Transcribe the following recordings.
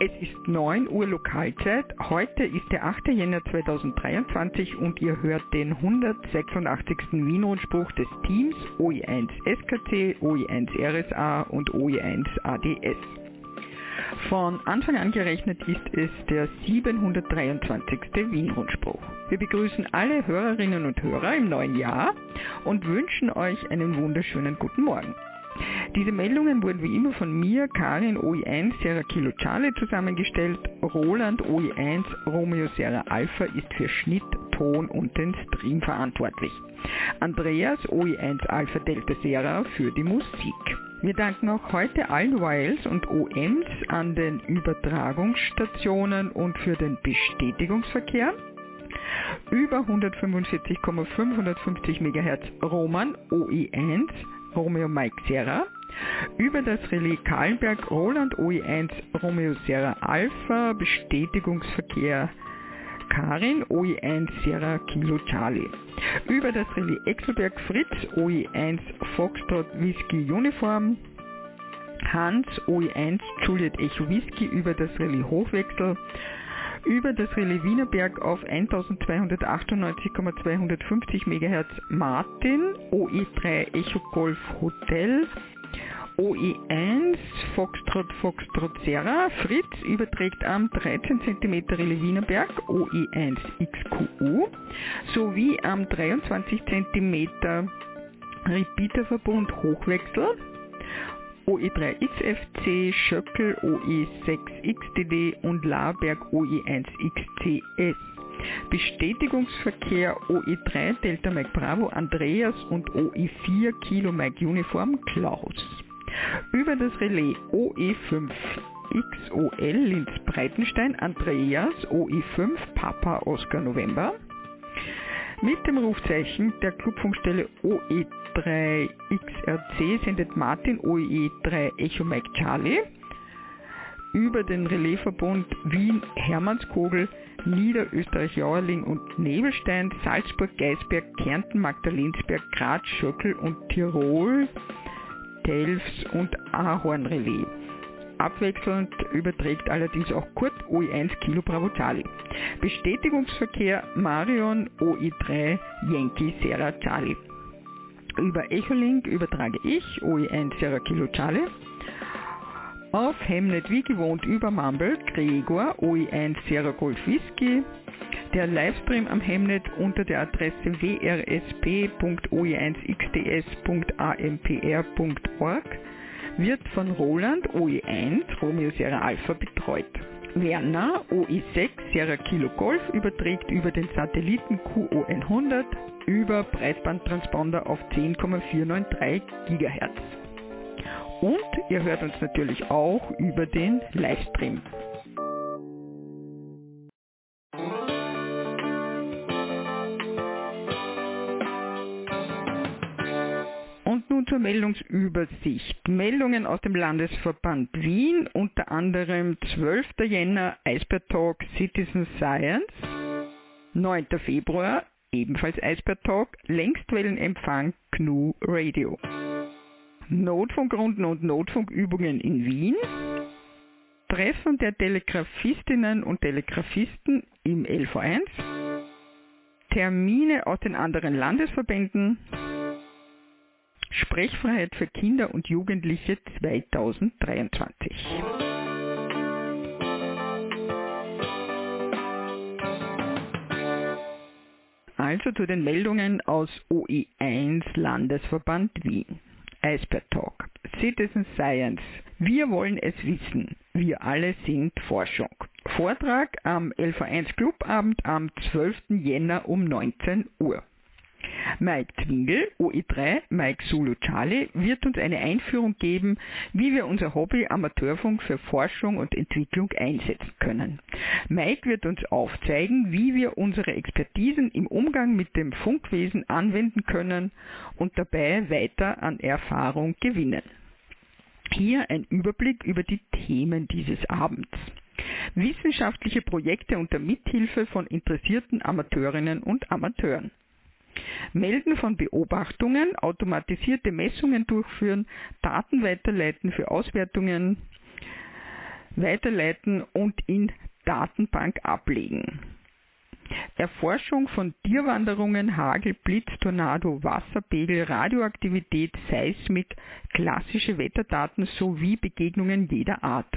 Es ist 9 Uhr Lokalzeit. Heute ist der 8. Jänner 2023 und ihr hört den 186. Wien-Rundspruch des Teams OE1 SKC, OE1 RSA und OE1 ADS. Von Anfang an gerechnet ist es der 723. Wien-Rundspruch. Wir begrüßen alle Hörerinnen und Hörer im neuen Jahr und wünschen euch einen wunderschönen guten Morgen. Diese Meldungen wurden wie immer von mir, Karin OE1 Sierra Kilo Charlie zusammengestellt. Roland OE1 Romeo Sierra Alpha ist für Schnitt, Ton und den Stream verantwortlich. Andreas OE1 Alpha Delta Sierra für die Musik. Wir danken auch heute allen Wiles und OMs an den Übertragungsstationen und für den Bestätigungsverkehr. Über 145,550 MHz Roman OE1 Romeo Mike Sierra, über das Relais Kahlenberg Roland OE1 Romeo Sierra Alpha Bestätigungsverkehr Karin OE1 Sierra Kilo Charlie. Über das Relais Exelberg Fritz OE1 Foxtrot Whisky Uniform. Hans OE1 Juliet Echo Whisky. Über das Relais Hochwechsel über das Relais Wienerberg auf 1298,250 MHz Martin, OE3 Echo Golf Hotel, OE1 Foxtrot Foxtrot Serra, Fritz überträgt am 13 cm Relais Wienerberg OE1 XQU sowie am 23 cm Repeaterverbund Hochwechsel OE3XFC, Schöckel OE6XDD und Laberg OE1XCS. Bestätigungsverkehr OE3 Delta Mike Bravo Andreas und OE4 Kilo Mike Uniform Klaus. Über das Relais OE5 XOL Linz Breitenstein Andreas OE5 Papa Oscar November. Mit dem Rufzeichen der Clubfunkstelle OE3XRC sendet Martin OE3 Echo Mike Charlie. Über den Relaisverbund Wien Hermannskogel, Niederösterreich-Jauerling und Nebelstein, Salzburg, Geisberg, Kärnten, Magdalensberg, Graz, Schöckel und Tirol, Telfs und Ahorn Relais. Abwechselnd überträgt allerdings auch Kurt OE1 Kilo Bravo Charlie. Bestätigungsverkehr Marion OE3 Yankee Sierra Charlie. Über Echolink übertrage ich OE1 Sierra Kilo Charlie. Auf Hemnet wie gewohnt über Mumble Gregor OE1 Sierra Golf Whisky. Der Livestream am Hemnet unter der Adresse wrsp.oe1xds.ampr.org wird von Roland OE1 Romeo Sierra Alpha betreut. Werner OE6 Sierra Kilo Golf überträgt über den Satelliten QO100 über Breitbandtransponder auf 10,493 GHz. Und ihr hört uns natürlich auch über den Livestream. Meldungsübersicht. Meldungen aus dem Landesverband Wien, unter anderem 12. Jänner Eisbär Talk Citizen Science, 9. Februar ebenfalls Eisbär Talk, Längstwellenempfang GNU Radio. Notfunkrunden und Notfunkübungen in Wien, Treffen der Telegrafistinnen und Telegrafisten im LV1, Termine aus den anderen Landesverbänden, Sprechfreiheit für Kinder und Jugendliche 2023. Also zu den Meldungen aus OE1 Landesverband Wien. Eisbär Talk. Citizen Science. Wir wollen es wissen. Wir alle sind Forschung. Vortrag am LV1 Clubabend am 12. Jänner um 19 Uhr. Mike Twingel, OE3, Mike Zulu Charlie, wird uns eine Einführung geben, wie wir unser Hobby Amateurfunk für Forschung und Entwicklung einsetzen können. Mike wird uns aufzeigen, wie wir unsere Expertisen im Umgang mit dem Funkwesen anwenden können und dabei weiter an Erfahrung gewinnen. Hier ein Überblick über die Themen dieses Abends. Wissenschaftliche Projekte unter Mithilfe von interessierten Amateurinnen und Amateuren. Melden von Beobachtungen, automatisierte Messungen durchführen, Daten weiterleiten für Auswertungen, weiterleiten und in Datenbank ablegen. Erforschung von Tierwanderungen, Hagel, Blitz, Tornado, Wasserpegel, Radioaktivität, Seismik, klassische Wetterdaten sowie Begegnungen jeder Art.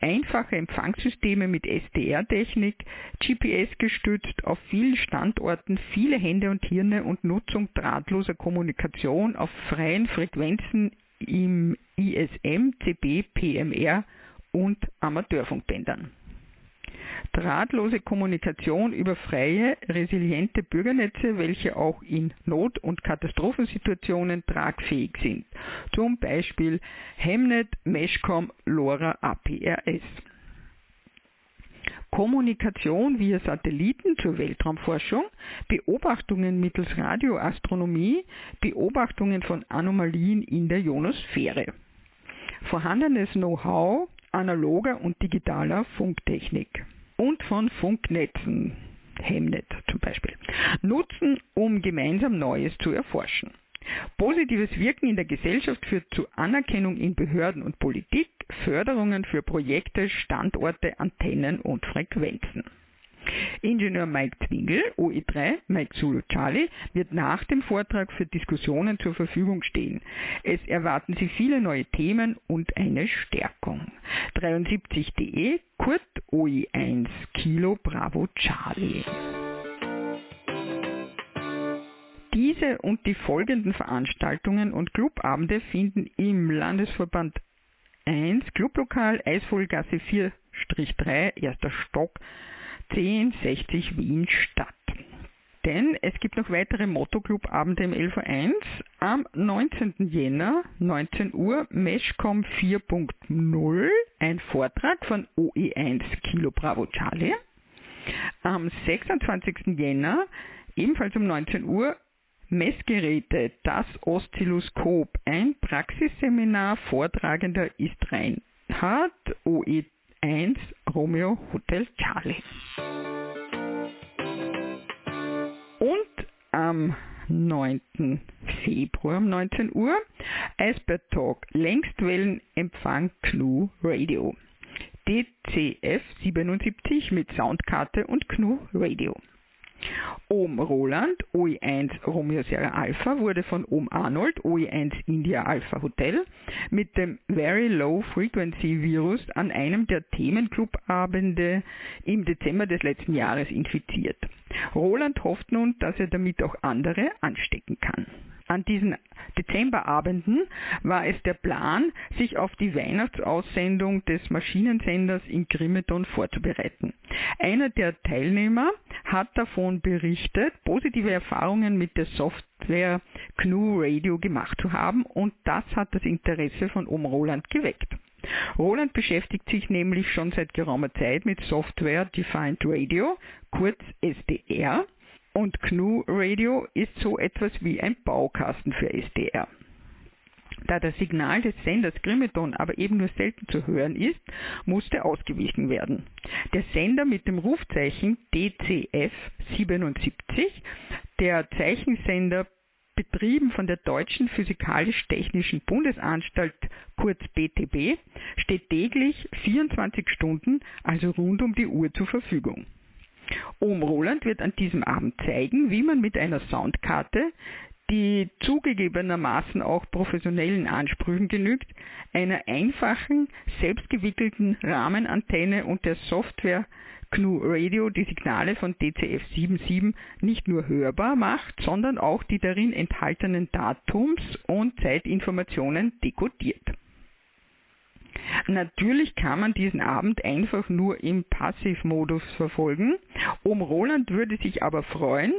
Einfache Empfangssysteme mit SDR-Technik, GPS gestützt, auf vielen Standorten viele Hände und Hirne und Nutzung drahtloser Kommunikation auf freien Frequenzen im ISM, CB, PMR und Amateurfunkbändern. Drahtlose Kommunikation über freie, resiliente Bürgernetze, welche auch in Not- und Katastrophensituationen tragfähig sind. Zum Beispiel Hemnet, Meshcom, LoRa, APRS. Kommunikation via Satelliten zur Weltraumforschung, Beobachtungen mittels Radioastronomie, Beobachtungen von Anomalien in der Ionosphäre. Vorhandenes Know-how analoger und digitaler Funktechnik und von Funknetzen, Hemnet zum Beispiel, nutzen, um gemeinsam Neues zu erforschen. Positives Wirken in der Gesellschaft führt zu Anerkennung in Behörden und Politik, Förderungen für Projekte, Standorte, Antennen und Frequenzen. Ingenieur Mike Zwingel, OE3, Mike Zulu Charlie, wird nach dem Vortrag für Diskussionen zur Verfügung stehen. Es erwarten Sie viele neue Themen und eine Stärkung. 73.de, Kurt OE1, Kilo Bravo Charlie. Diese und die folgenden Veranstaltungen und Clubabende finden im Landesverband 1 Clublokal Eisvogelgasse 4-3, erster Stock 1060 Wien statt. Denn es gibt noch weitere Motto-Club-Abende im LV1. Am 19. Jänner, 19 Uhr, Meshcom 4.0, ein Vortrag von OE1 Kilo Bravo Charlie. Am 26. Jänner, ebenfalls um 19 Uhr, Messgeräte, das Oszilloskop, ein Praxisseminar, Vortragender ist Reinhard, OE 1 Romeo Hotel Charlie. Und am 9. Februar um 19 Uhr Eisbert Talk Längstwellenempfang GNU Radio. DCF 77 mit Soundkarte und GNU Radio. Ohm Roland, OE1 Romeo Sierra Alpha, wurde von Ohm Arnold, OE1 India Alpha Hotel, mit dem Very Low Frequency Virus an einem der Themenclubabende im Dezember des letzten Jahres infiziert. Roland hofft nun, dass er damit auch andere anstecken kann. An diesen Dezemberabenden war es der Plan, sich auf die Weihnachtsaussendung des Maschinensenders in Grimeton vorzubereiten. Einer der Teilnehmer hat davon berichtet, positive Erfahrungen mit der Software GNU Radio gemacht zu haben und das hat das Interesse von Om Roland geweckt. Roland beschäftigt sich nämlich schon seit geraumer Zeit mit Software Defined Radio, kurz SDR, und GNU Radio ist so etwas wie ein Baukasten für SDR. Da das Signal des Senders Grimeton aber eben nur selten zu hören ist, musste ausgewichen werden. Der Sender mit dem Rufzeichen DCF 77, der Zeichensender betrieben von der Deutschen Physikalisch-Technischen Bundesanstalt kurz BTB, steht täglich 24 Stunden, also rund um die Uhr zur Verfügung. Ohm Roland wird an diesem Abend zeigen, wie man mit einer Soundkarte, die zugegebenermaßen auch professionellen Ansprüchen genügt, einer einfachen, selbstgewickelten Rahmenantenne und der Software GNU Radio die Signale von DCF 77 nicht nur hörbar macht, sondern auch die darin enthaltenen Datums- und Zeitinformationen dekodiert. Natürlich kann man diesen Abend einfach nur im Passivmodus verfolgen. Um Roland würde sich aber freuen,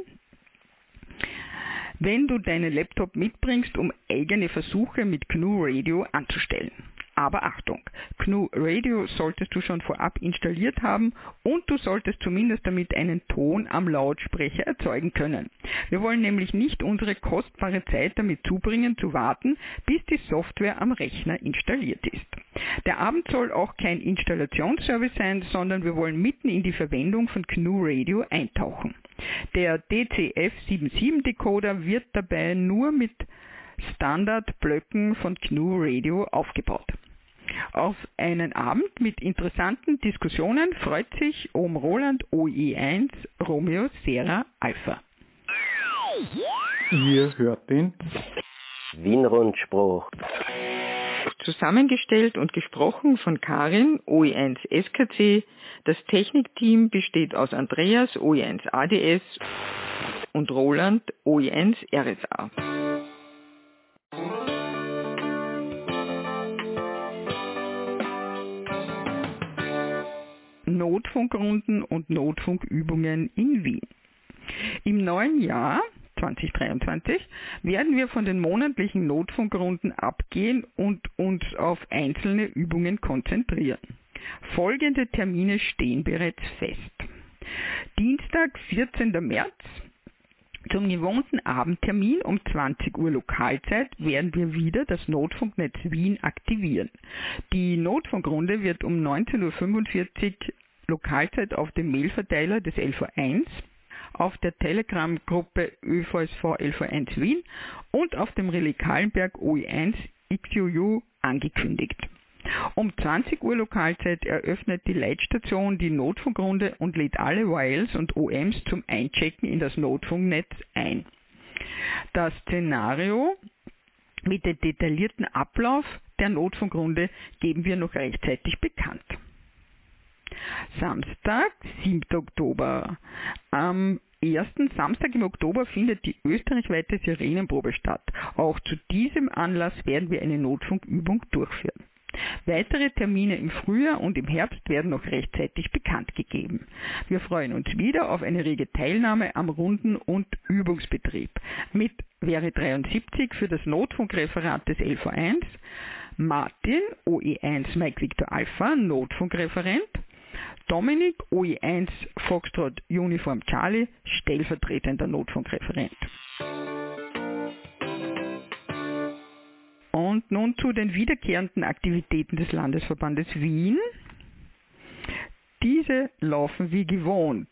wenn du deinen Laptop mitbringst, um eigene Versuche mit GNU Radio anzustellen. Aber Achtung, GNU Radio solltest du schon vorab installiert haben und du solltest zumindest damit einen Ton am Lautsprecher erzeugen können. Wir wollen nämlich nicht unsere kostbare Zeit damit zubringen, zu warten, bis die Software am Rechner installiert ist. Der Abend soll auch kein Installationsservice sein, sondern wir wollen mitten in die Verwendung von GNU Radio eintauchen. Der DCF77 Decoder wird dabei nur mit Standardblöcken von GNU Radio aufgebaut. Auf einen Abend mit interessanten Diskussionen freut sich Om Roland OE1 Romeo Sierra Alpha. Ihr hört den Wien-Rundspruch. Zusammengestellt und gesprochen von Karin OE1 SKC. Das Technikteam besteht aus Andreas OE1 ADS und Roland OE1 RSA. Notfunkrunden und Notfunkübungen in Wien. Im neuen Jahr 2023 werden wir von den monatlichen Notfunkrunden abgehen und uns auf einzelne Übungen konzentrieren. Folgende Termine stehen bereits fest. Dienstag, 14. März. Zum gewohnten Abendtermin um 20 Uhr Lokalzeit werden wir wieder das Notfunknetz Wien aktivieren. Die Notfunkrunde wird um 19.45 Uhr Lokalzeit auf dem Mailverteiler des LV1 auf der Telegram-Gruppe ÖVSV LV1 Wien und auf dem Relais Kahlenberg OE1 XUU angekündigt. Um 20 Uhr Lokalzeit eröffnet die Leitstation die Notfunkrunde und lädt alle YLs und OMs zum Einchecken in das Notfunknetz ein. Das Szenario mit dem detaillierten Ablauf der Notfunkrunde geben wir noch rechtzeitig bekannt. Samstag, 7. Oktober. Am ersten Samstag im Oktober findet die österreichweite Sirenenprobe statt. Auch zu diesem Anlass werden wir eine Notfunkübung durchführen. Weitere Termine im Frühjahr und im Herbst werden noch rechtzeitig bekannt gegeben. Wir freuen uns wieder auf eine rege Teilnahme am Runden- und Übungsbetrieb. Mit wäre 73 für das Notfunkreferat des LV1, Martin OE1 Mike Victor Alpha Notfunkreferent, Dominik OE1 Foxtrot Uniform Charlie, stellvertretender Notfunkreferent. Und nun zu den wiederkehrenden Aktivitäten des Landesverbandes Wien. Diese laufen wie gewohnt.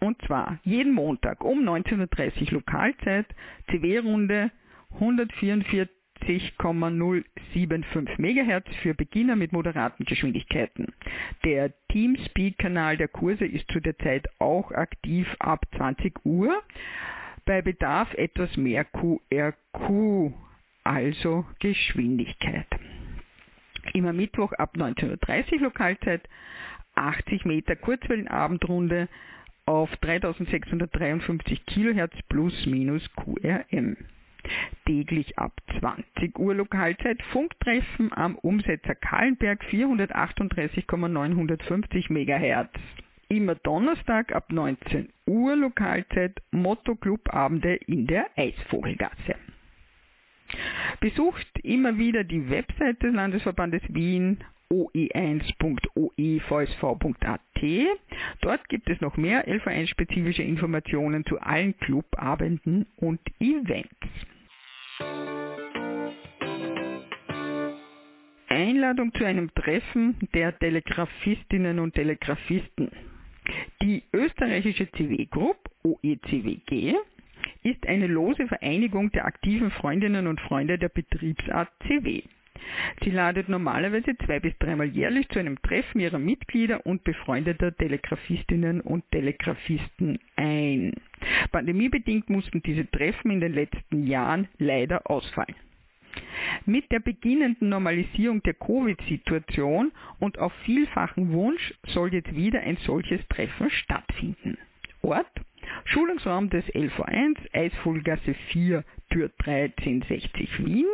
Und zwar jeden Montag um 19.30 Uhr Lokalzeit, CW-Runde 144 80,075 MHz für Beginner mit moderaten Geschwindigkeiten. Der Teamspeak-Kanal der Kurse ist zu der Zeit auch aktiv ab 20 Uhr. Bei Bedarf etwas mehr QRQ, also Geschwindigkeit. Immer Mittwoch ab 19.30 Uhr Lokalzeit, 80 Meter Kurzwellenabendrunde auf 3653 kHz plus minus QRM täglich ab 20 Uhr Lokalzeit Funktreffen am Umsetzer Kahlenberg 438,950 MHz. Immer Donnerstag ab 19 Uhr Lokalzeit Motto-Club-Abende in der Eisvogelgasse. Besucht immer wieder die Website des Landesverbandes Wien oe1.oevsv.at. Dort gibt es noch mehr LV1-spezifische Informationen zu allen Clubabenden und Events. Einladung zu einem Treffen der Telegrafistinnen und Telegrafisten. Die österreichische CW Group, OECWG, ist eine lose Vereinigung der aktiven Freundinnen und Freunde der Betriebsart CW. Sie ladet normalerweise zwei bis dreimal jährlich zu einem Treffen ihrer Mitglieder und befreundeter Telegrafistinnen und Telegrafisten ein. Pandemiebedingt mussten diese Treffen in den letzten Jahren leider ausfallen. Mit der beginnenden Normalisierung der Covid-Situation und auf vielfachen Wunsch soll jetzt wieder ein solches Treffen stattfinden. Ort Schulungsraum des LV1, Eisvogelgasse 4, Tür 1360 Wien.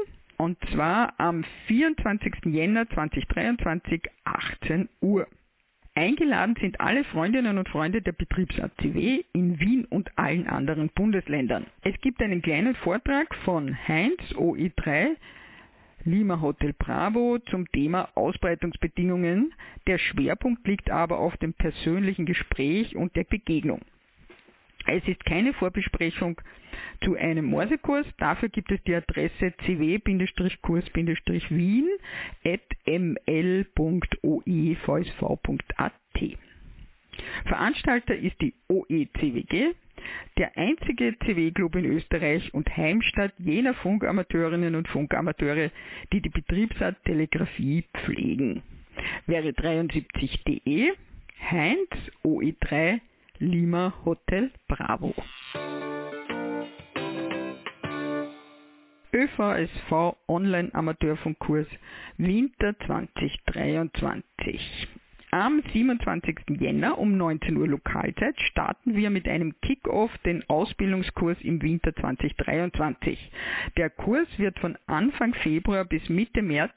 Und zwar am 24. Jänner 2023, 18 Uhr. Eingeladen sind alle Freundinnen und Freunde der Betriebsart CW in Wien und allen anderen Bundesländern. Es gibt einen kleinen Vortrag von Heinz OE3 Lima Hotel Bravo zum Thema Ausbreitungsbedingungen. Der Schwerpunkt liegt aber auf dem persönlichen Gespräch und der Begegnung. Es ist keine Vorbesprechung zu einem Morsekurs. Dafür gibt es die Adresse cw-kurs-wien at ml.oevsv.at. Veranstalter ist die OECWG. Der einzige CW-Club in Österreich und Heimstatt jener Funkamateurinnen und Funkamateure, die die Betriebsart Telegrafie pflegen. Wäre 73.de Heinz OE3 Lima Hotel Bravo. ÖVSV Online Amateurfunkkurs Winter 2023. Am 27. Jänner um 19 Uhr Lokalzeit starten wir mit einem Kick-Off den Ausbildungskurs im Winter 2023. Der Kurs wird von Anfang Februar bis Mitte März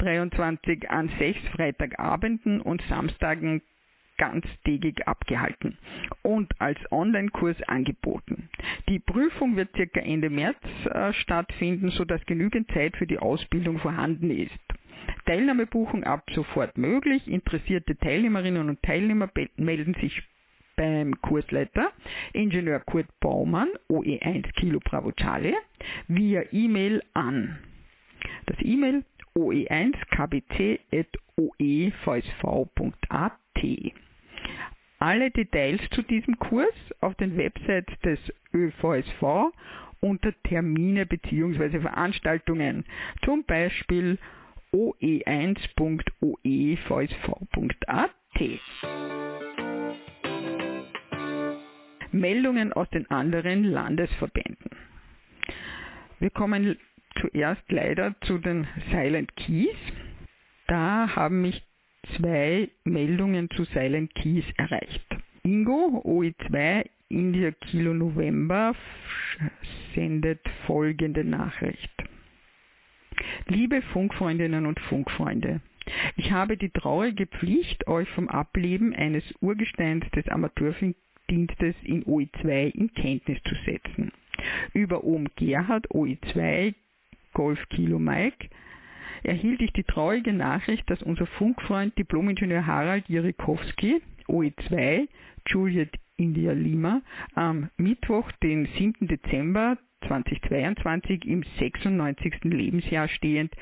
23 an sechs Freitagabenden und Samstagen ganztägig abgehalten und als Online-Kurs angeboten. Die Prüfung wird circa Ende März äh, stattfinden, sodass genügend Zeit für die Ausbildung vorhanden ist. Teilnahmebuchung ab sofort möglich. Interessierte Teilnehmerinnen und Teilnehmer melden sich beim Kursleiter Ingenieur Kurt Baumann OE1 Kilo Bravo Charlie via E-Mail an. Das E-Mail oe1kbc.oevsv.at. Alle Details zu diesem Kurs auf den Websites des ÖVSV unter Termine bzw. Veranstaltungen, zum Beispiel oe1.oevsv.at. Meldungen aus den anderen Landesverbänden. Wir kommen zuerst leider zu den Silent Keys. Da haben mich zwei Meldungen zu Silent Keys erreicht. Ingo OE2 India Kilo November sendet folgende Nachricht. Liebe Funkfreundinnen und Funkfreunde, ich habe die traurige Pflicht, euch vom Ableben eines Urgesteins des Amateurdienstes in OE2 in Kenntnis zu setzen. Über Ohm Gerhard OE2 Golf Kilo Mike erhielt ich die traurige Nachricht, dass unser Funkfreund Diplomingenieur Harald Jirikowski, OE2, Juliet India Lima, am Mittwoch, den 7. Dezember 2022 im 96. Lebensjahr stehend,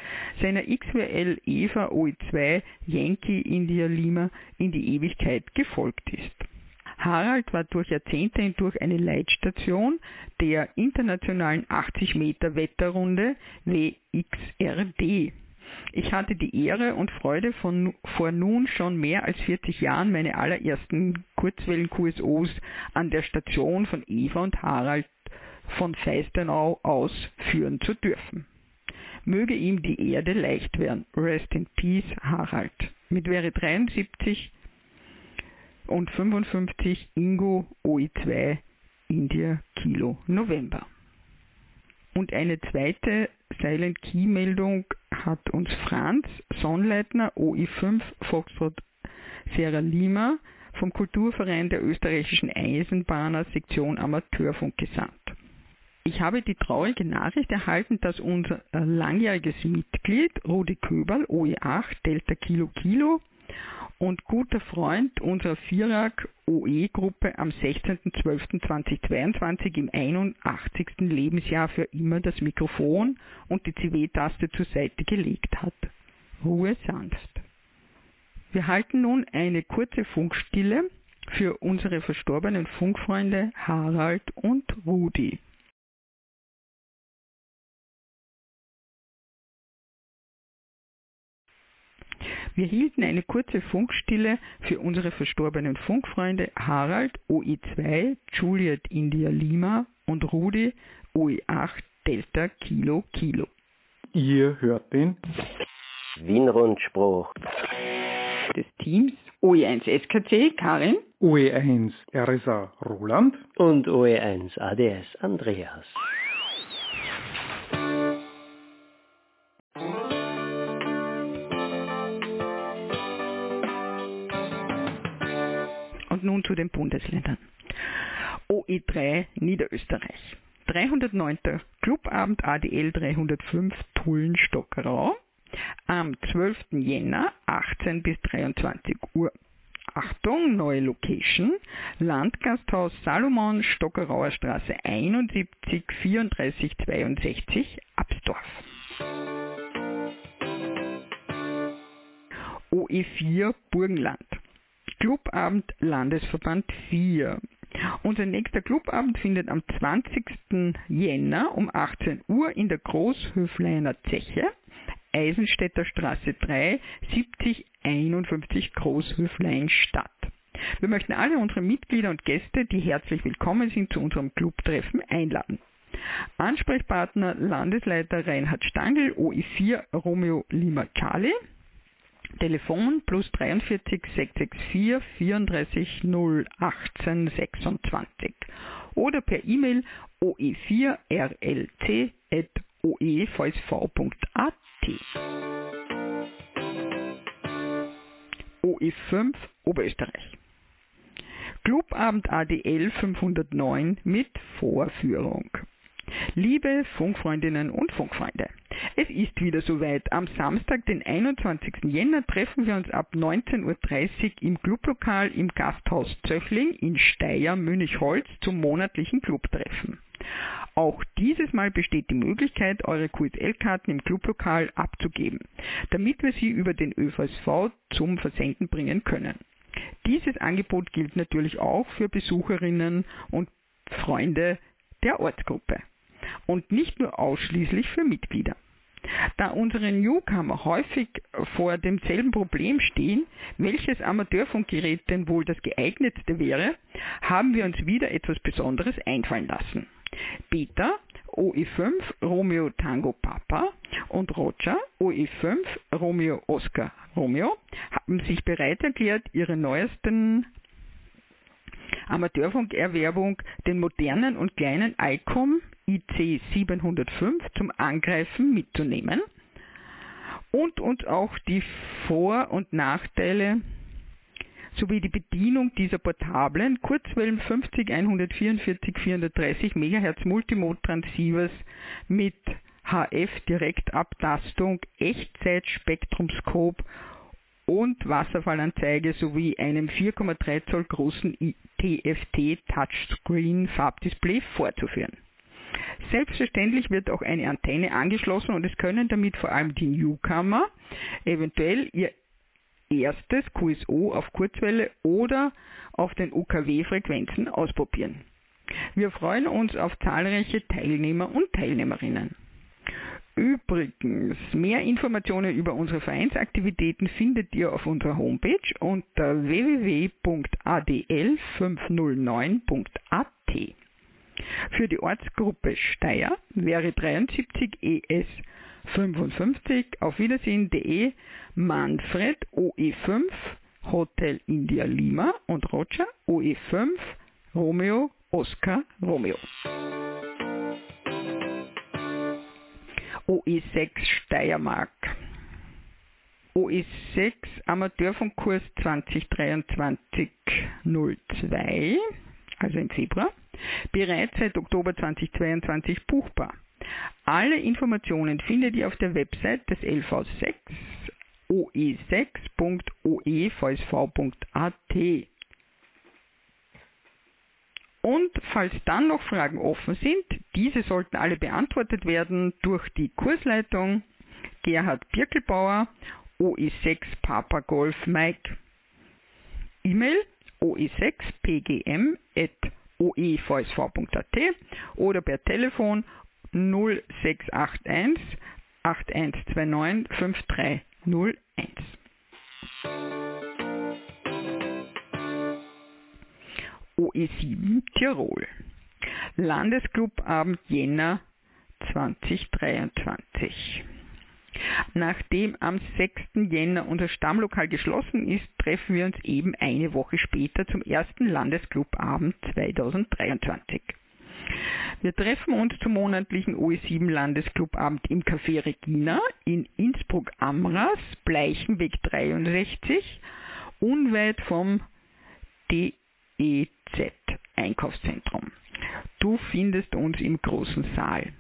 seiner XWL Eva OE2 Yankee India Lima in die Ewigkeit gefolgt ist. Harald war durch Jahrzehnte hindurch eine Leitstation der internationalen 80 Meter Wetterrunde WXRD ich hatte die Ehre und Freude von vor nun schon mehr als 40 Jahren meine allerersten Kurzwellen-QSOs an der Station von Eva und Harald von Feistenau aus führen zu dürfen. Möge ihm die Erde leicht werden. Rest in Peace, Harald. Mit wäre 73 und 55 Ingo OI2 India Kilo November. Und eine zweite Silent Key Meldung hat uns Franz Sonnleitner OI5 Foxtrot Sierra Lima vom Kulturverein der österreichischen Eisenbahner Sektion Amateurfunk gesandt. Ich habe die traurige Nachricht erhalten, dass unser langjähriges Mitglied Rudi Köberl OE8 Delta Kilo Kilo und guter Freund unserer Vierak OE-Gruppe am 16.12.2022 im 81. Lebensjahr für immer das Mikrofon und die CW-Taste zur Seite gelegt hat. Ruhe sanft. Wir halten nun eine kurze Funkstille für unsere verstorbenen Funkfreunde Harald und Rudi. Wir hielten eine kurze Funkstille für unsere verstorbenen Funkfreunde Harald OE2 Juliet India Lima und Rudi OE8 Delta Kilo Kilo. Ihr hört den Wien-Rundspruch des Teams OE1 SKC Karin, OE1 RSA Roland und OE1 ADS Andreas. Nun zu den Bundesländern. OE3 Niederösterreich. 309. Clubabend ADL 305 Tullen-Stockerau am 12. Jänner 18 bis 23 Uhr. Achtung, neue Location, Landgasthaus Salomon, Stockerauer Straße 71 34 62, Absdorf. OE4 Burgenland. Clubabend Landesverband 4. Unser nächster Clubabend findet am 20. Jänner um 18 Uhr in der Großhöfleiner Zeche, Eisenstädter Straße 3, 7051 Großhöflein statt. Wir möchten alle unsere Mitglieder und Gäste, die herzlich willkommen sind, zu unserem Clubtreffen einladen. Ansprechpartner Landesleiter Reinhard Stangl, OI4 Romeo Lima Charlie. Telefon plus 43 664 34 018 26 oder per E-Mail oe4rlt.oevsv.at. OE5 Oberösterreich. Clubabend ADL 509 mit Vorführung. Liebe Funkfreundinnen und Funkfreunde, es ist wieder soweit. Am Samstag, den 21. Jänner, treffen wir uns ab 19.30 Uhr im Clublokal im Gasthaus Zöchling in Steyr, Münchholz zum monatlichen Clubtreffen. Auch dieses Mal besteht die Möglichkeit, eure QSL-Karten im Clublokal abzugeben, damit wir sie über den ÖVSV zum Versenden bringen können. Dieses Angebot gilt natürlich auch für Besucherinnen und Freunde der Ortsgruppe und nicht nur ausschließlich für Mitglieder. Da unsere Newcomer häufig vor demselben Problem stehen, welches Amateurfunkgerät denn wohl das geeignetste wäre, haben wir uns wieder etwas Besonderes einfallen lassen. Peter OE5 Romeo Tango Papa und Roger OE5 Romeo Oscar Romeo haben sich bereit erklärt, ihre neuesten Amateurfunkerwerbung, den modernen und kleinen ICOM IC 705 zum Angreifen mitzunehmen und uns auch die Vor- und Nachteile sowie die Bedienung dieser portablen Kurzwellen 50 144 430 MHz Multimode Transceivers mit HF Direktabtastung, Echtzeitspektrumskop und Wasserfallanzeige sowie einem 4,3 Zoll großen TFT Touchscreen Farbdisplay vorzuführen. Selbstverständlich wird auch eine Antenne angeschlossen und es können damit vor allem die Newcomer eventuell ihr erstes QSO auf Kurzwelle oder auf den UKW-Frequenzen ausprobieren. Wir freuen uns auf zahlreiche Teilnehmer und Teilnehmerinnen. Übrigens, mehr Informationen über unsere Vereinsaktivitäten findet ihr auf unserer Homepage unter www.adl509.at. Für die Ortsgruppe Steyr wäre 73 ES 55 auf Wiedersehen.de Manfred OE5 Hotel India Lima und Roger OE5 Romeo Oscar Romeo. OE6 Steiermark. OE6 Amateurfunkkurs 2023 02, also im Februar, bereits seit Oktober 2022 buchbar. Alle Informationen findet ihr auf der Website des LV6 oe6.oevsv.at. Und falls dann noch Fragen offen sind, diese sollten alle beantwortet werden durch die Kursleitung Gerhard Birkelbauer, OE6 Papa Golf Mike. E-Mail oe6pgm.oevsv.at oder per Telefon 0681 8129 5301. OE7 Tirol. Landesclubabend Jänner 2023. Nachdem am 6. Jänner unser Stammlokal geschlossen ist, treffen wir uns eben eine Woche später zum ersten Landesclubabend 2023. Wir treffen uns zum monatlichen OE7 Landesclubabend im Café Regina in Innsbruck-Amras, Bleichenweg 63, unweit vom DEZ Einkaufszentrum. Du findest uns im großen Saal.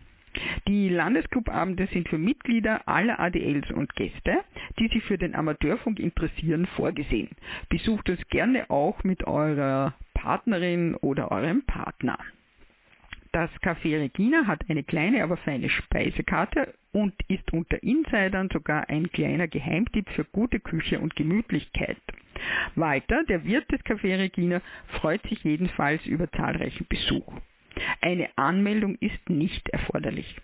Die Landesclubabende sind für Mitglieder aller ADLs und Gäste, die sich für den Amateurfunk interessieren, vorgesehen. Besucht uns gerne auch mit eurer Partnerin oder eurem Partner. Das Café Regina hat eine kleine, aber feine Speisekarte und ist unter Insidern sogar ein kleiner Geheimtipp für gute Küche und Gemütlichkeit. Walter, der Wirt des Café Regina, freut sich jedenfalls über zahlreichen Besuch. Eine Anmeldung ist nicht erforderlich.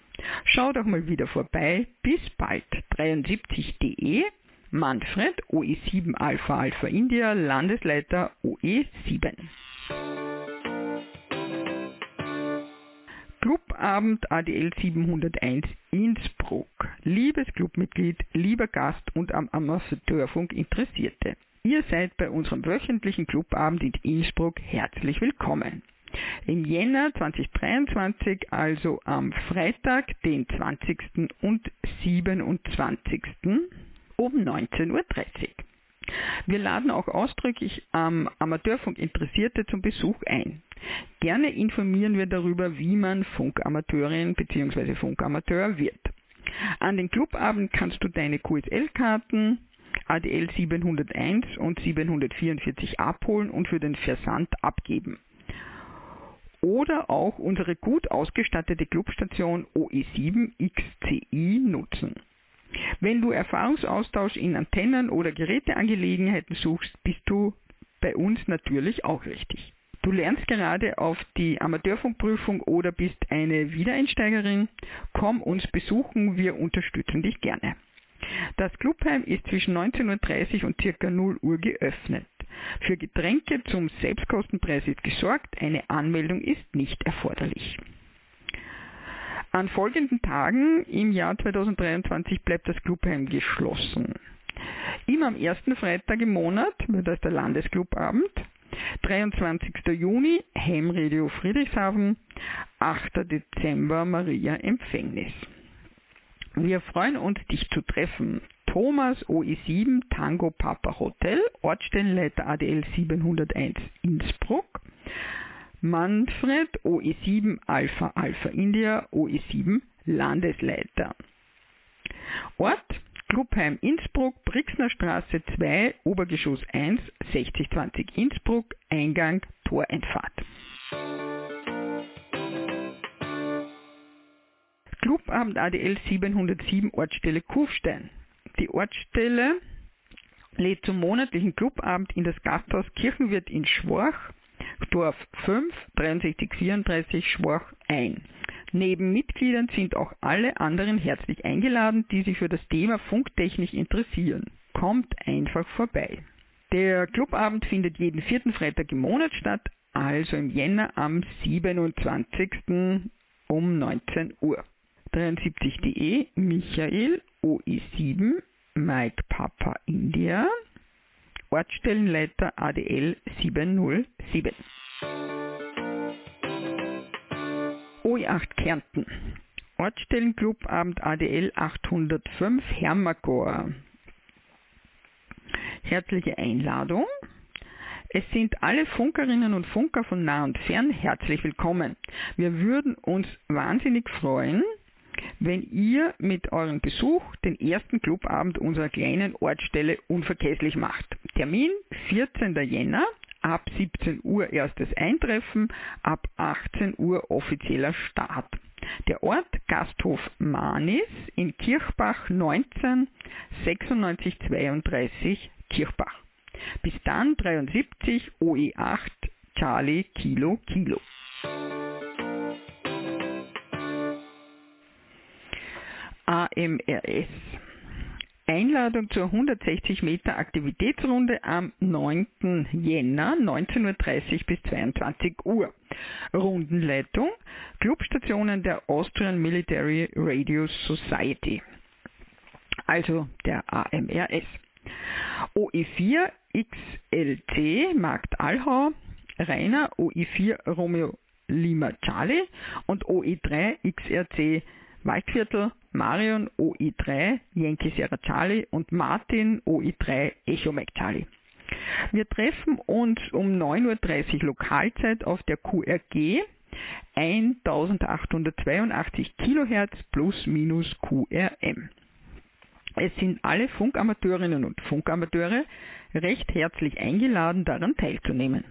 Schau doch mal wieder vorbei. Bis bald. 73.de Manfred OE7 Alpha Alpha India Landesleiter OE7. Clubabend ADL 701 Innsbruck. Liebes Clubmitglied, lieber Gast und am Amateurfunk Interessierte. Ihr seid bei unserem wöchentlichen Clubabend in Innsbruck herzlich willkommen. Im Jänner 2023, also am Freitag, den 20. und 27. um 19.30 Uhr. Wir laden auch ausdrücklich am Amateurfunk Interessierte zum Besuch ein. Gerne informieren wir darüber, wie man Funkamateurin bzw. Funkamateur wird. An den Clubabend kannst du deine QSL-Karten ADL 701 und 744 abholen und für den Versand abgeben. Oder auch unsere gut ausgestattete Clubstation OE7 XCI nutzen. Wenn du Erfahrungsaustausch in Antennen- oder Geräteangelegenheiten suchst, bist du bei uns natürlich auch richtig. Du lernst gerade auf die Amateurfunkprüfung oder bist eine Wiedereinsteigerin? Komm uns besuchen, wir unterstützen dich gerne. Das Clubheim ist zwischen 19.30 Uhr und ca. 0 Uhr geöffnet. Für Getränke zum Selbstkostenpreis ist gesorgt, eine Anmeldung ist nicht erforderlich. An folgenden Tagen im Jahr 2023 bleibt das Clubheim geschlossen. Immer am ersten Freitag im Monat wird das der Landesclubabend. 23. Juni Heimradio Friedrichshafen, 8. Dezember Maria Empfängnis. Wir freuen uns, dich zu treffen. Thomas OE7 Tango Papa Hotel, Ortsstellenleiter ADL 701 Innsbruck. Manfred OE7 Alpha Alpha India OE7 Landesleiter. Ort Clubheim Innsbruck, Brixner Straße 2, Obergeschoss 1, 6020 Innsbruck, Eingang, Toreinfahrt. Clubabend ADL 707 Ortsstelle Kufstein. Die Ortsstelle lädt zum monatlichen Clubabend in das Gasthaus Kirchenwirt in Schworch Dorf 5 6334 Schworch ein. Neben Mitgliedern sind auch alle anderen herzlich eingeladen, die sich für das Thema Funktechnik interessieren. Kommt einfach vorbei. Der Clubabend findet jeden vierten Freitag im Monat statt, also im Jänner am 27. um 19 Uhr. 73.de Michael OI7 Mike Papa India Ortsstellenleiter ADL 707. OE8 Kärnten. Ortsstellenclubabend ADL 805 Hermagor. Herzliche Einladung. Es sind alle Funkerinnen und Funker von nah und fern herzlich willkommen. Wir würden uns wahnsinnig freuen, wenn ihr mit eurem Besuch den ersten Clubabend unserer kleinen Ortsstelle unvergesslich macht. Termin 14. Jänner, ab 17 Uhr erstes Eintreffen, ab 18 Uhr offizieller Start. Der Ort Gasthof Manis in Kirchbach 19 96 32 Kirchbach. Bis dann 73 OE8 Charlie Kilo Kilo. AMRS. Einladung zur 160 Meter Aktivitätsrunde am 9. Jänner 19.30 Uhr bis 22 Uhr. Rundenleitung Clubstationen der Austrian Military Radio Society, also der AMRS. OE4 XLC Markt Alhau, Rainer OE4 Romeo Lima Charlie und OE3 XRC Waldviertel, Marion OI3, Yankee Sierra Charlie und Martin OI3 Echo Mac Charlie. Wir treffen uns um 9.30 Uhr Lokalzeit auf der QRG 1882 kHz plus minus QRM. Es sind alle Funkamateurinnen und Funkamateure recht herzlich eingeladen, daran teilzunehmen.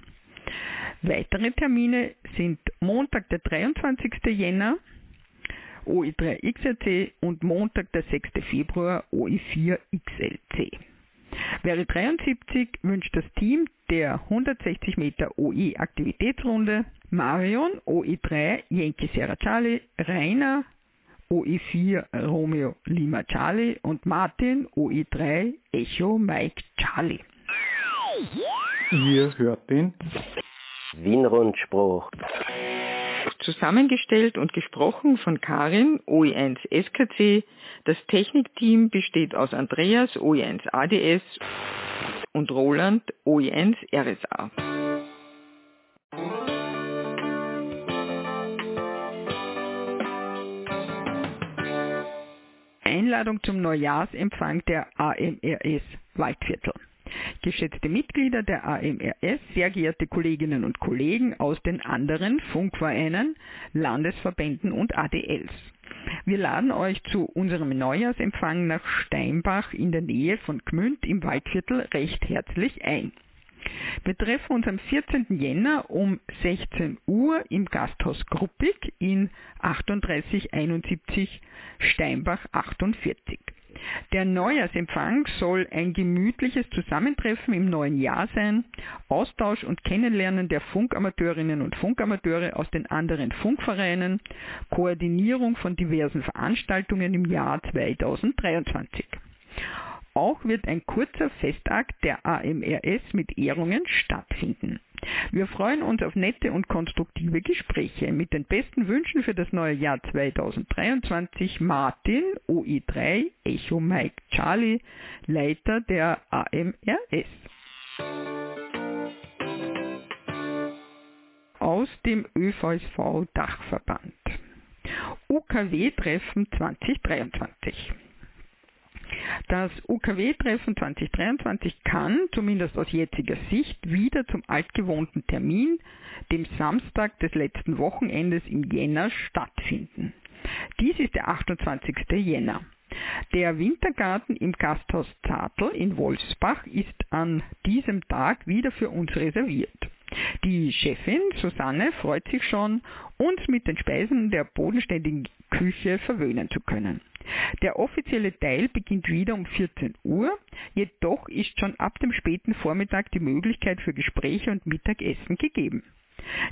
Weitere Termine sind Montag, der 23. Jänner OI3 XLC und Montag, der 6. Februar OI4 XLC. Wäre 73 wünscht das Team der 160 Meter OE Aktivitätsrunde Marion OE3 Yankee Sierra Charlie, Rainer OE4 Romeo Lima Charlie und Martin OE3 Echo Mike Charlie. Ihr hört den Wienrundspruch. Zusammengestellt und gesprochen von Karin, OE1 SKC. Das Technikteam besteht aus Andreas, OE1 ADS und Roland, OE1 RSA. Einladung zum Neujahrsempfang der AMRS Waldviertel. Geschätzte Mitglieder der AMRS, sehr geehrte Kolleginnen und Kollegen aus den anderen Funkvereinen, Landesverbänden und ADLs. Wir laden euch zu unserem Neujahrsempfang nach Steinbach in der Nähe von Gmünd im Waldviertel recht herzlich ein. Wir treffen uns am 14. Jänner um 16 Uhr im Gasthaus Gruppig in 3871 Steinbach 48. Der Neujahrsempfang soll ein gemütliches Zusammentreffen im neuen Jahr sein, Austausch und Kennenlernen der Funkamateurinnen und Funkamateure aus den anderen Funkvereinen, Koordinierung von diversen Veranstaltungen im Jahr 2023. Auch wird ein kurzer Festakt der AMRS mit Ehrungen stattfinden. Wir freuen uns auf nette und konstruktive Gespräche. Mit den besten Wünschen für das neue Jahr 2023 Martin, OE3, Echo Mike Charlie, Leiter der AMRS. Aus dem ÖVSV Dachverband. UKW-Treffen 2023. Das UKW-Treffen 2023 kann, zumindest aus jetziger Sicht, wieder zum altgewohnten Termin, dem Samstag des letzten Wochenendes im Jänner, stattfinden. Dies ist der 28. Jänner. Der Wintergarten im Gasthaus Zartl in Wolfsbach ist an diesem Tag wieder für uns reserviert. Die Chefin Susanne freut sich schon, uns mit den Speisen der bodenständigen Küche verwöhnen zu können. Der offizielle Teil beginnt wieder um 14 Uhr, jedoch ist schon ab dem späten Vormittag die Möglichkeit für Gespräche und Mittagessen gegeben.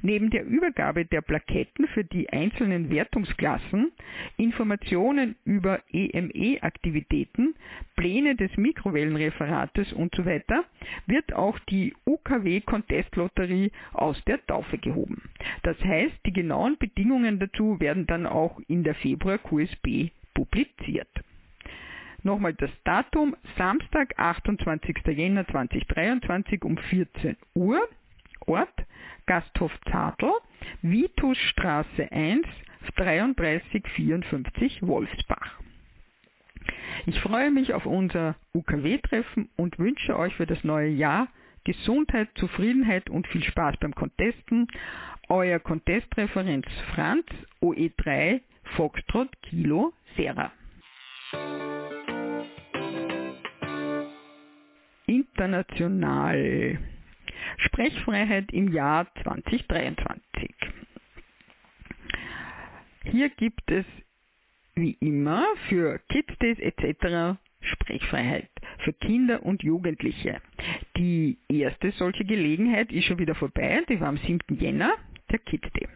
Neben der Übergabe der Plaketten für die einzelnen Wertungsklassen, Informationen über EME-Aktivitäten, Pläne des Mikrowellenreferates usw. So wird auch die UKW-Contest-Lotterie aus der Taufe gehoben. Das heißt, die genauen Bedingungen dazu werden dann auch in der Februar-QSB publiziert. Nochmal das Datum, Samstag, 28. Jänner 2023 um 14 Uhr. Ort, Gasthof Zartl, Vitusstraße 1, 3354 Wolfsbach. Ich freue mich auf unser UKW-Treffen und wünsche euch für das neue Jahr Gesundheit, Zufriedenheit und viel Spaß beim Contesten. Euer Contestreferenz Franz, OE3 Foxtrot Kilo Serra. International. Sprechfreiheit im Jahr 2023. Hier gibt es wie immer für Kids Days etc. Sprechfreiheit für Kinder und Jugendliche. Die erste solche Gelegenheit ist schon wieder vorbei, die war am 7. Jänner, der Kids Day.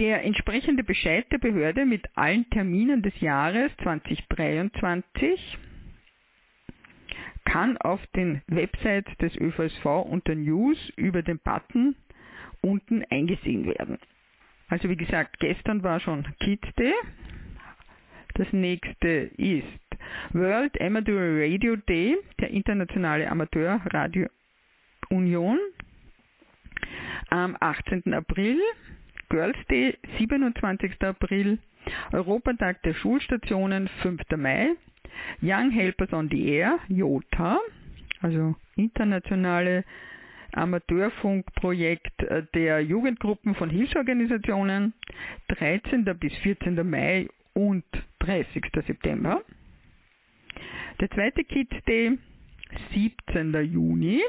Der entsprechende Bescheid der Behörde mit allen Terminen des Jahres 2023 kann auf den Websites des ÖVSV unter News über den Button unten eingesehen werden. Also wie gesagt, gestern war schon Kids Day. Das nächste ist World Amateur Radio Day, der internationale Amateur Radio Union, am 18. April Girls Day 27. April, Europatag der Schulstationen 5. Mai, Young Helpers on the Air, JOTA, also internationale Amateurfunkprojekt der Jugendgruppen von Hilfsorganisationen, 13. bis 14. Mai und 30. September. Der zweite Kids Day, 17. Juni,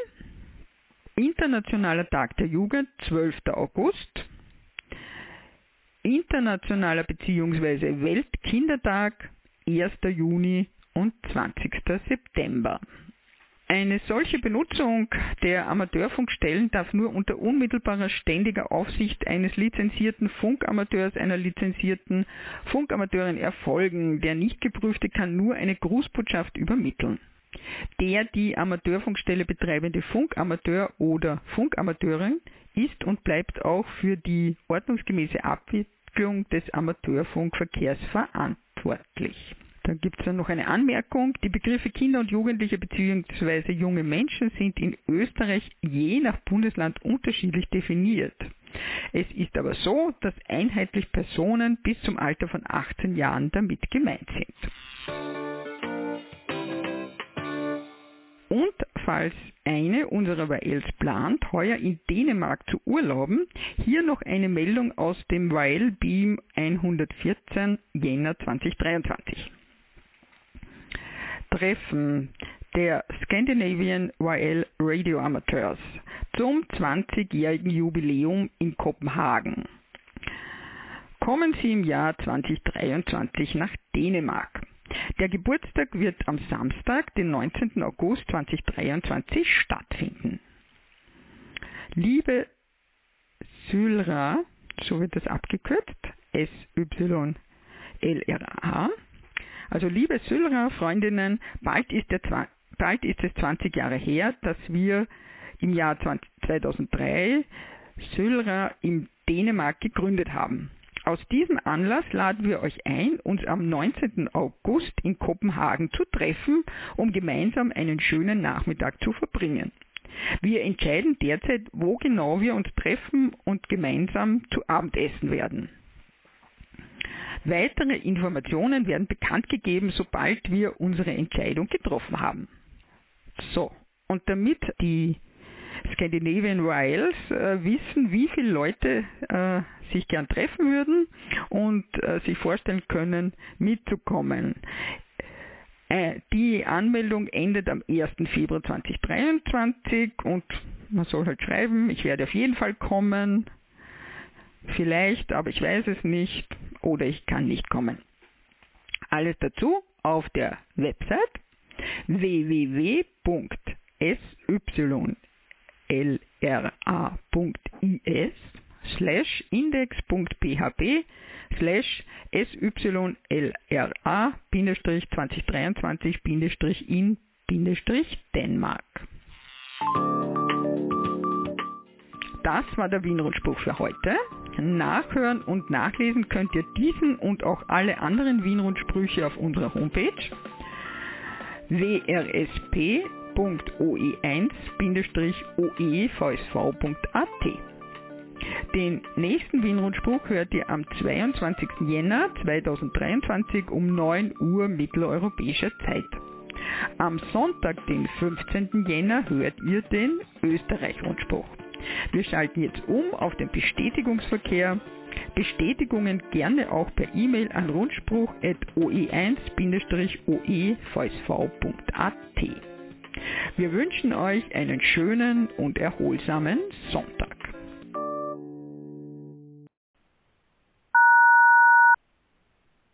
Internationaler Tag der Jugend, 12. August, Internationaler bzw. Weltkindertag 1. Juni und 20. September. Eine solche Benutzung der Amateurfunkstellen darf nur unter unmittelbarer ständiger Aufsicht eines lizenzierten Funkamateurs, einer lizenzierten Funkamateurin erfolgen. Der nicht geprüfte kann nur eine Grußbotschaft übermitteln. Der die Amateurfunkstelle betreibende Funkamateur oder Funkamateurin ist und bleibt auch für die ordnungsgemäße Abwicklung des Amateurfunkverkehrs verantwortlich. Dann gibt es dann noch eine Anmerkung. Die Begriffe Kinder und Jugendliche bzw. junge Menschen sind in Österreich je nach Bundesland unterschiedlich definiert. Es ist aber so, dass einheitlich Personen bis zum Alter von 18 Jahren damit gemeint sind. Und falls eine unserer YLs plant, heuer in Dänemark zu urlauben, hier noch eine Meldung aus dem YL Beam 114 Jänner 2023. Treffen der Scandinavian YL Radio Amateurs zum 20-jährigen Jubiläum in Kopenhagen. Kommen Sie im Jahr 2023 nach Dänemark. Der Geburtstag wird am Samstag, den 19. August 2023 stattfinden. Liebe Sylra, so wird das abgekürzt, S-Y-L-R-A, also liebe Sylra, Freundinnen, bald ist, der, bald ist es 20 Jahre her, dass wir im Jahr 2003 Sylra in Dänemark gegründet haben. Aus diesem Anlass laden wir euch ein, uns am 19. August in Kopenhagen zu treffen, um gemeinsam einen schönen Nachmittag zu verbringen. Wir entscheiden derzeit, wo genau wir uns treffen und gemeinsam zu Abend essen werden. Weitere Informationen werden bekannt gegeben, sobald wir unsere Entscheidung getroffen haben. So, und damit die Scandinavian Royals äh, wissen, wie viele Leute äh, sich gern treffen würden und äh, sich vorstellen können, mitzukommen. Äh, die Anmeldung endet am 1. Februar 2023 und man soll halt schreiben, ich werde auf jeden Fall kommen, vielleicht, aber ich weiß es nicht oder ich kann nicht kommen. Alles dazu auf der Website www.sy lra.is slash index.php slash syLRA-2023-in-Denmark. Das war der Wien-Rundspruch für heute. Nachhören und nachlesen könnt ihr diesen und auch alle anderen Wien-Rundsprüche auf unserer Homepage wrsp www.oe1-oevsv.at. Den nächsten Wien-Rundspruch hört ihr am 22. Jänner 2023 um 9 Uhr mitteleuropäischer Zeit. Am Sonntag, den 15. Jänner, hört ihr den Österreich-Rundspruch. Wir schalten jetzt um auf den Bestätigungsverkehr. Bestätigungen gerne auch per E-Mail an rundspruch.oe1-oevsv.at. Wir wünschen euch einen schönen und erholsamen Sonntag.